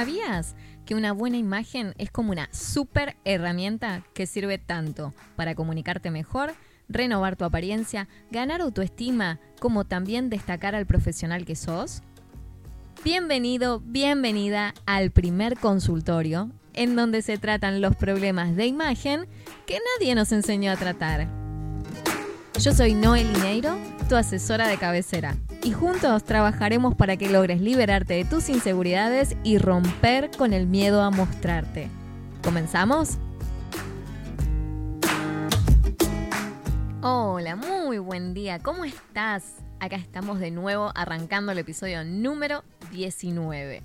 ¿Sabías que una buena imagen es como una super herramienta que sirve tanto para comunicarte mejor, renovar tu apariencia, ganar autoestima, como también destacar al profesional que sos? Bienvenido, bienvenida al primer consultorio en donde se tratan los problemas de imagen que nadie nos enseñó a tratar. Yo soy Noel Lineiro, tu asesora de cabecera, y juntos trabajaremos para que logres liberarte de tus inseguridades y romper con el miedo a mostrarte. ¿Comenzamos? Hola, muy buen día, ¿cómo estás? Acá estamos de nuevo arrancando el episodio número 19.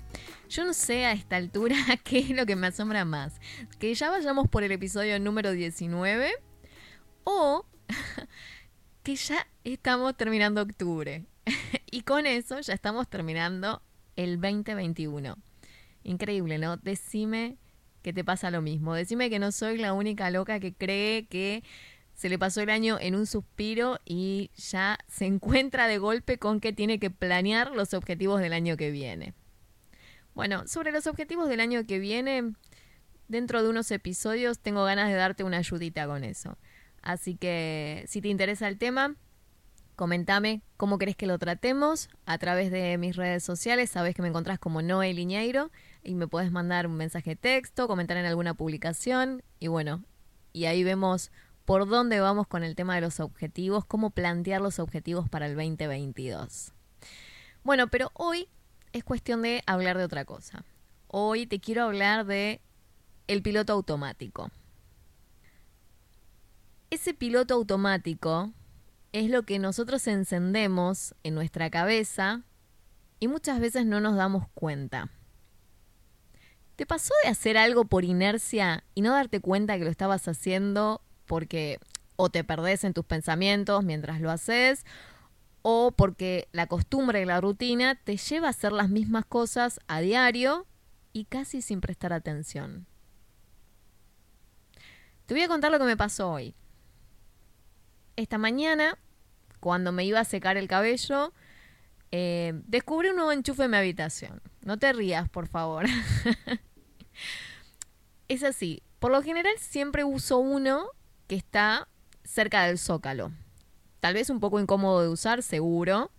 Yo no sé a esta altura qué es lo que me asombra más, que ya vayamos por el episodio número 19 o que ya estamos terminando octubre. y con eso ya estamos terminando el 2021. Increíble, ¿no? Decime que te pasa lo mismo. Decime que no soy la única loca que cree que se le pasó el año en un suspiro y ya se encuentra de golpe con que tiene que planear los objetivos del año que viene. Bueno, sobre los objetivos del año que viene, dentro de unos episodios tengo ganas de darte una ayudita con eso. Así que si te interesa el tema, comentame cómo querés que lo tratemos a través de mis redes sociales. Sabes que me encontrás como Noel Liñeiro y me puedes mandar un mensaje de texto, comentar en alguna publicación y bueno, y ahí vemos por dónde vamos con el tema de los objetivos, cómo plantear los objetivos para el 2022. Bueno, pero hoy es cuestión de hablar de otra cosa. Hoy te quiero hablar de el piloto automático. Ese piloto automático es lo que nosotros encendemos en nuestra cabeza y muchas veces no nos damos cuenta. ¿Te pasó de hacer algo por inercia y no darte cuenta que lo estabas haciendo porque o te perdés en tus pensamientos mientras lo haces o porque la costumbre y la rutina te lleva a hacer las mismas cosas a diario y casi sin prestar atención? Te voy a contar lo que me pasó hoy esta mañana, cuando me iba a secar el cabello, eh, descubrí un nuevo enchufe en mi habitación. No te rías, por favor. es así. Por lo general siempre uso uno que está cerca del zócalo. Tal vez un poco incómodo de usar, seguro.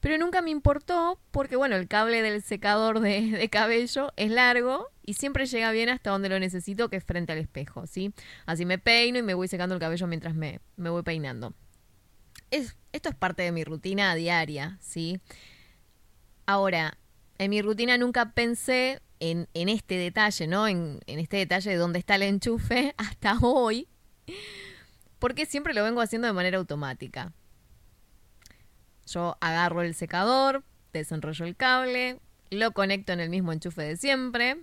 Pero nunca me importó porque, bueno, el cable del secador de, cabello es largo y siempre llega bien hasta donde lo necesito, que es frente al espejo, ¿sí? Así me peino y me voy secando el cabello mientras me, me voy peinando. Es, esto es parte de mi rutina diaria, ¿sí? Ahora, en mi rutina nunca pensé en, en este detalle, ¿no? En, en este detalle de dónde está el enchufe hasta hoy, porque siempre lo vengo haciendo de manera automática. Yo agarro el secador, desenrollo el cable, lo conecto en el mismo enchufe de siempre,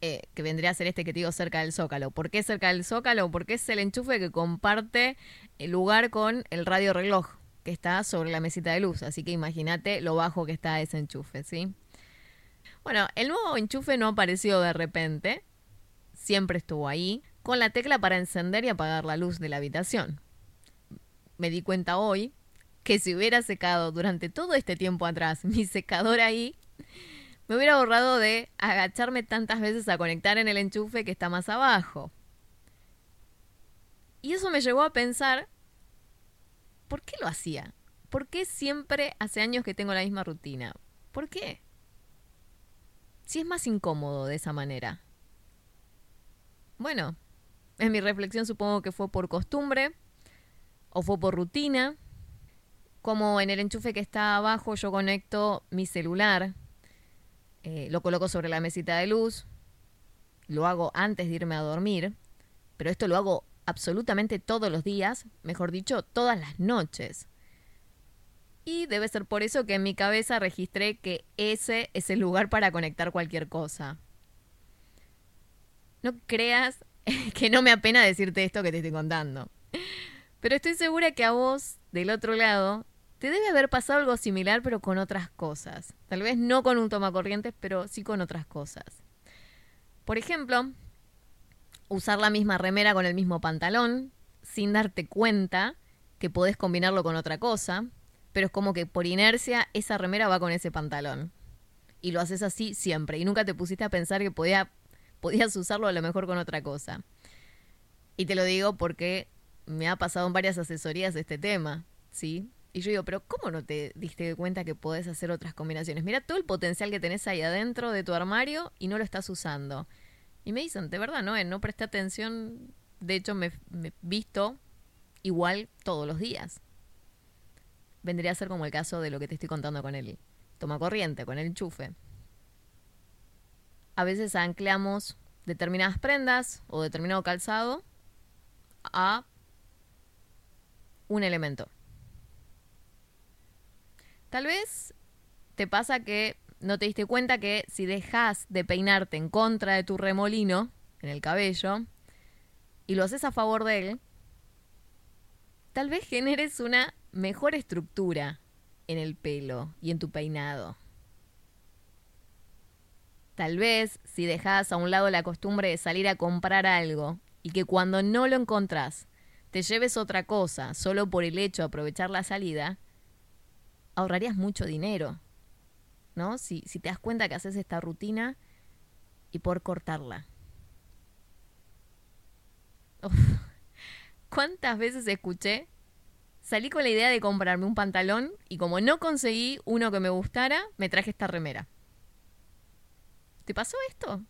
eh, que vendría a ser este que te digo cerca del zócalo. ¿Por qué cerca del zócalo? Porque es el enchufe que comparte el lugar con el radio reloj que está sobre la mesita de luz. Así que imagínate lo bajo que está ese enchufe, ¿sí? Bueno, el nuevo enchufe no apareció de repente, siempre estuvo ahí, con la tecla para encender y apagar la luz de la habitación. Me di cuenta hoy que si hubiera secado durante todo este tiempo atrás mi secador ahí, me hubiera ahorrado de agacharme tantas veces a conectar en el enchufe que está más abajo. Y eso me llevó a pensar, ¿por qué lo hacía? ¿Por qué siempre hace años que tengo la misma rutina? ¿Por qué? Si es más incómodo de esa manera. Bueno, en mi reflexión supongo que fue por costumbre o fue por rutina como en el enchufe que está abajo yo conecto mi celular, eh, lo coloco sobre la mesita de luz, lo hago antes de irme a dormir, pero esto lo hago absolutamente todos los días, mejor dicho, todas las noches. Y debe ser por eso que en mi cabeza registré que ese es el lugar para conectar cualquier cosa. No creas que no me apena decirte esto que te estoy contando. Pero estoy segura que a vos, del otro lado, te debe haber pasado algo similar pero con otras cosas. Tal vez no con un tomacorrientes, pero sí con otras cosas. Por ejemplo, usar la misma remera con el mismo pantalón sin darte cuenta que podés combinarlo con otra cosa, pero es como que por inercia esa remera va con ese pantalón. y lo haces así siempre. Y nunca te pusiste a pensar que podía, podías usarlo a lo mejor con otra cosa. Y te lo digo porque me ha pasado en varias asesorías este tema, ¿sí? Y yo digo, pero ¿cómo no te diste cuenta que podés hacer otras combinaciones? Mira todo el potencial que tenés ahí adentro de tu armario y no lo estás usando. Y me dicen, de verdad, no, no presté atención. De hecho, me, me visto igual todos los días. Vendría a ser como el caso de lo que te estoy contando con el toma corriente, con el enchufe. A veces anclamos determinadas prendas o determinado calzado a un elemento. Tal vez te pasa que no te diste cuenta que si dejas de peinarte en contra de tu remolino en el cabello y lo haces a favor de él, tal vez generes una mejor estructura en el pelo y en tu peinado. Tal vez si dejas a un lado la costumbre de salir a comprar algo y que cuando no lo encontrás te lleves otra cosa solo por el hecho de aprovechar la salida, ahorrarías mucho dinero, ¿no? Si, te das cuenta que haces esta rutina y por cortarla. ¿Cuántas veces escuché? Salí con la idea de comprarme un pantalón y como no conseguí uno que me gustara, me traje esta remera. ¿Te pasó esto?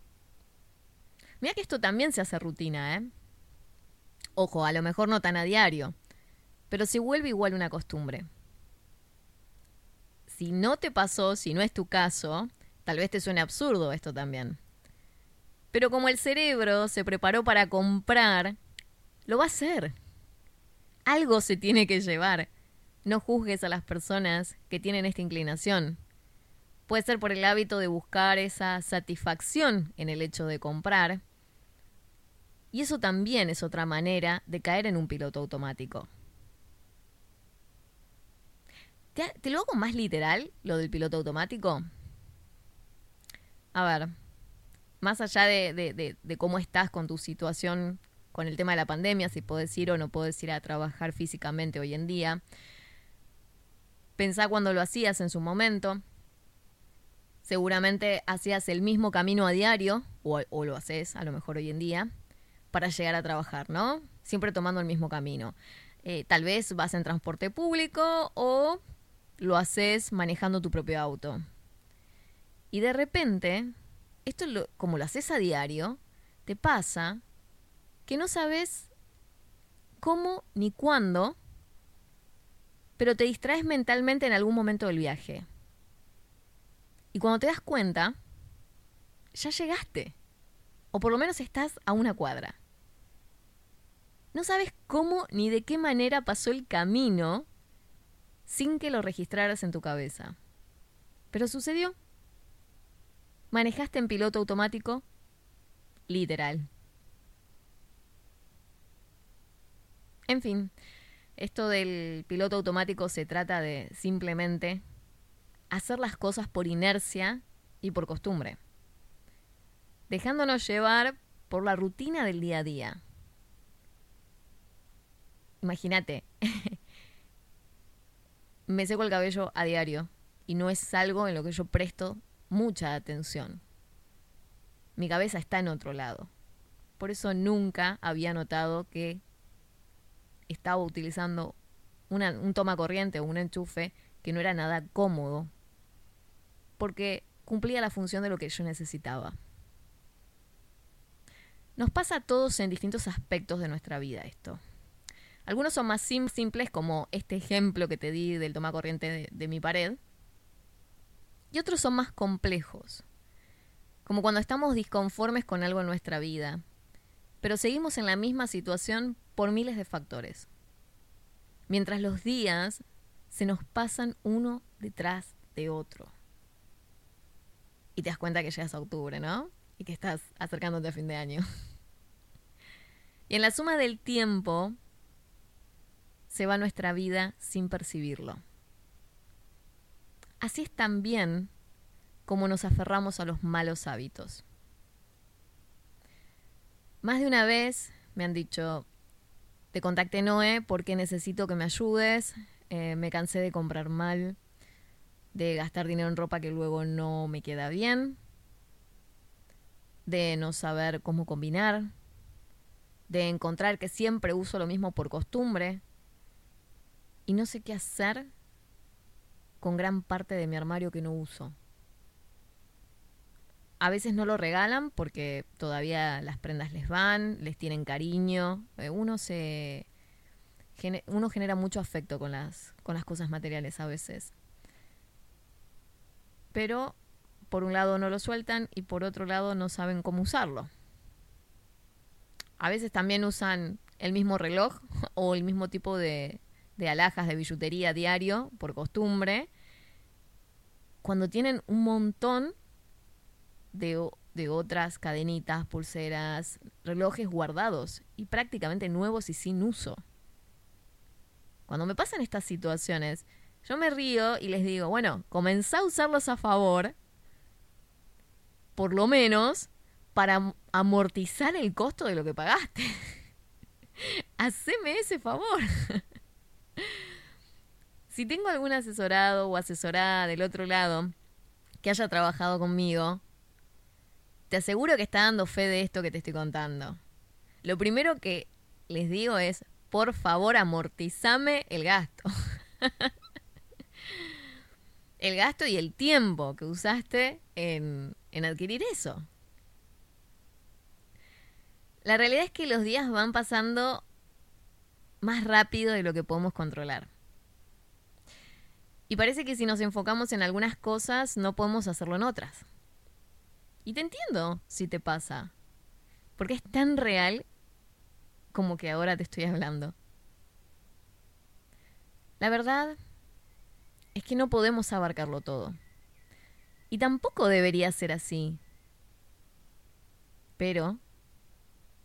Mira que esto también se hace rutina, ¿eh? Ojo, a lo mejor no tan a diario, pero se vuelve igual una costumbre si no te pasó, si no es tu caso, tal vez te suene absurdo esto también. Pero como el cerebro se preparó para comprar, lo va a hacer. Algo se tiene que llevar. No juzgues a las personas que tienen esta inclinación. Puede ser por el hábito de buscar esa satisfacción en el hecho de comprar. Y eso también es otra manera de caer en un piloto automático. ¿Te, lo hago más literal, lo del piloto automático? A ver, más allá de, cómo estás con tu situación con el tema de la pandemia, si puedes ir o no puedes ir a trabajar físicamente hoy en día, pensá cuando lo hacías en su momento. Seguramente hacías el mismo camino a diario, o, lo haces a lo mejor hoy en día, para llegar a trabajar, ¿no? Siempre tomando el mismo camino. Eh, tal vez vas en transporte público o lo haces manejando tu propio auto. Y de repente, esto como lo haces a diario, te pasa que no sabes cómo ni cuándo, pero te distraes mentalmente en algún momento del viaje. Y cuando te das cuenta, ya llegaste. O por lo menos estás a una cuadra. No sabes cómo ni de qué manera pasó el camino sin que lo registraras en tu cabeza. Pero sucedió. Manejaste en piloto automático, literal. En fin, esto del piloto automático se trata de simplemente hacer las cosas por inercia y por costumbre, dejándonos llevar por la rutina del día a día. Imagínate, me seco el cabello a diario y no es algo en lo que yo presto mucha atención. Mi cabeza está en otro lado. Por eso nunca había notado que estaba utilizando un toma corriente o un enchufe que no era nada cómodo, porque cumplía la función de lo que yo necesitaba. Nos pasa a todos en distintos aspectos de nuestra vida esto. Algunos son más simples, como este ejemplo que te di del toma corriente de, de mi pared. Y otros son más complejos, como cuando estamos disconformes con algo en nuestra vida, pero seguimos en la misma situación por miles de factores. Mientras los días se nos pasan uno detrás de otro. Y te das cuenta que llegas a octubre, ¿no? Y que estás acercándote a fin de año. Y en la suma del tiempo se va nuestra vida sin percibirlo. Así es también como nos aferramos a los malos hábitos. Más de una vez me han dicho, te contacté Noé porque necesito que me ayudes, eh, me cansé de comprar mal, de gastar dinero en ropa que luego no me queda bien, de no saber cómo combinar, de encontrar que siempre uso lo mismo por costumbre y no sé qué hacer con gran parte de mi armario que no uso. A veces no lo regalan porque todavía las prendas les van, les tienen cariño. Eh, uno se uno genera mucho afecto con las con las cosas materiales a veces. Pero por un lado no lo sueltan y por otro lado no saben cómo usarlo. A veces también usan el mismo reloj o el mismo tipo de, de alhajas de billutería diario por costumbre. Cuando tienen un montón de, de otras cadenitas, pulseras, relojes guardados y prácticamente nuevos y sin uso. Cuando me pasan estas situaciones, yo me río y les digo, bueno, comenzá a usarlos a favor, por lo menos para amortizar el costo de lo que pagaste. Haceme ese favor. si tengo algún asesorado o asesorada del otro lado que haya trabajado conmigo, te aseguro que está dando fe de esto que te estoy contando. Lo primero que les digo es, por favor, amortizame el gasto. el gasto y el tiempo que usaste en, en adquirir eso. La realidad es que los días van pasando más rápido de lo que podemos controlar. Y parece que si nos enfocamos en algunas cosas, no podemos hacerlo en otras. Y te entiendo si te pasa. Porque es tan real como que ahora te estoy hablando. La verdad es que no podemos abarcarlo todo. Y tampoco debería ser así. Pero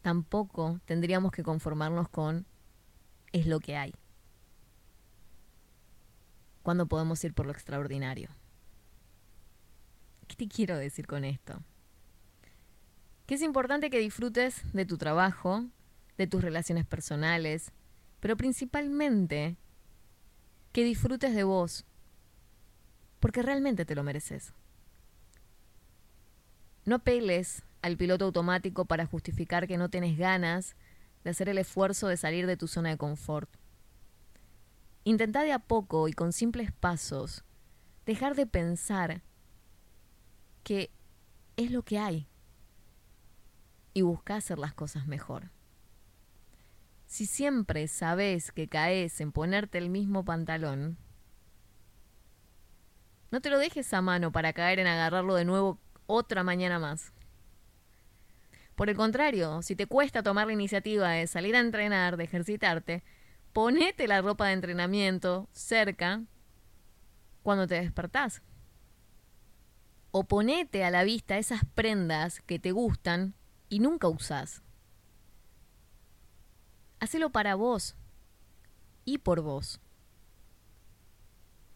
tampoco tendríamos que conformarnos con es lo que hay. Cuando podemos ir por lo extraordinario. ¿Qué te quiero decir con esto? que es importante que disfrutes de tu trabajo, de tus relaciones personales, pero principalmente que disfrutes de vos, porque realmente te lo mereces. No peles al piloto automático para justificar que no tienes ganas de hacer el esfuerzo de salir de tu zona de confort. Intenta de a poco y con simples pasos dejar de pensar que es lo que hay y busca hacer las cosas mejor. Si siempre sabes que caes en ponerte el mismo pantalón, no te lo dejes a mano para caer en agarrarlo de nuevo otra mañana más. Por el contrario, si te cuesta tomar la iniciativa de salir a entrenar, de ejercitarte, ponete la ropa de entrenamiento cerca cuando te despertás. O ponete a la vista esas prendas que te gustan y nunca usás. Hacelo para vos y por vos.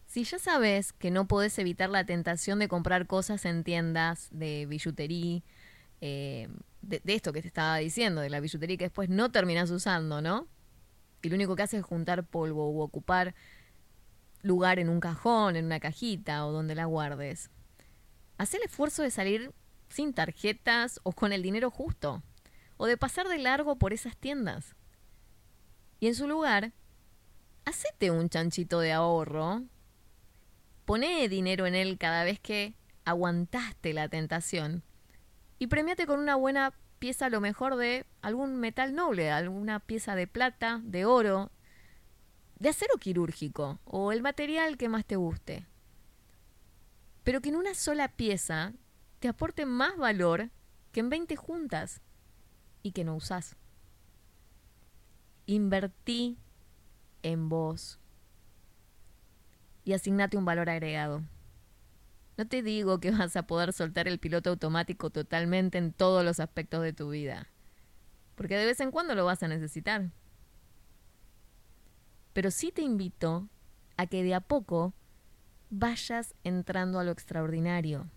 Si ya sabes que no podés evitar la tentación de comprar cosas en tiendas de billutería, eh, de, de, esto que te estaba diciendo, de la billutería que después no terminás usando, ¿no? Y lo único que haces es juntar polvo u ocupar lugar en un cajón, en una cajita o donde la guardes. Haz el esfuerzo de salir sin tarjetas o con el dinero justo, o de pasar de largo por esas tiendas. Y en su lugar, hacete un chanchito de ahorro, poné dinero en él cada vez que aguantaste la tentación y premiate con una buena pieza a lo mejor de algún metal noble, alguna pieza de plata, de oro, de acero quirúrgico o el material que más te guste. Pero que en una sola pieza te aporte más valor que en 20 juntas y que no usás. Invertí en vos y asignate un valor agregado. No te digo que vas a poder soltar el piloto automático totalmente en todos los aspectos de tu vida, porque de vez en cuando lo vas a necesitar. Pero sí te invito a que de a poco vayas entrando a lo extraordinario.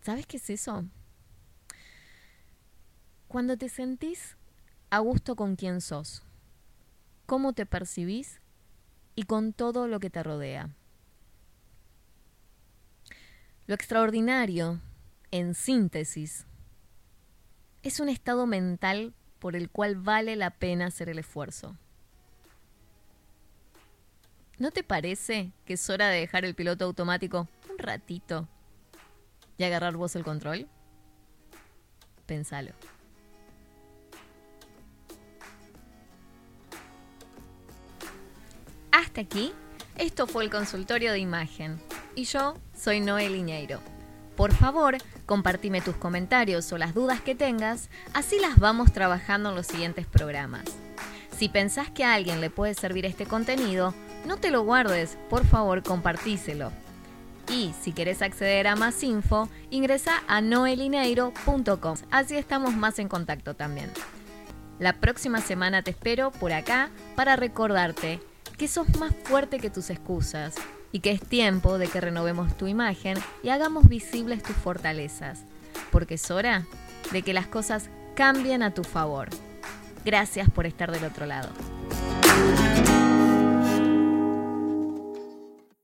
¿Sabes qué es eso? Cuando te sentís a gusto con quien sos, cómo te percibís y con todo lo que te rodea. Lo extraordinario, en síntesis, es un estado mental por el cual vale la pena hacer el esfuerzo. ¿No te parece que es hora de dejar el piloto automático un ratito y agarrar vos el control? Pensalo. Hasta aquí, esto fue el consultorio de imagen. Y yo soy Noel Iñeiro. Por favor, compartime tus comentarios o las dudas que tengas, así las vamos trabajando en los siguientes programas. Si pensás que a alguien le puede servir este contenido, no te lo guardes, por favor compartíselo. Y si querés acceder a más info, ingresa a noelineiro.com. Así estamos más en contacto también. La próxima semana te espero por acá para recordarte que sos más fuerte que tus excusas y que es tiempo de que renovemos tu imagen y hagamos visibles tus fortalezas, porque es hora de que las cosas cambien a tu favor. Gracias por estar del otro lado.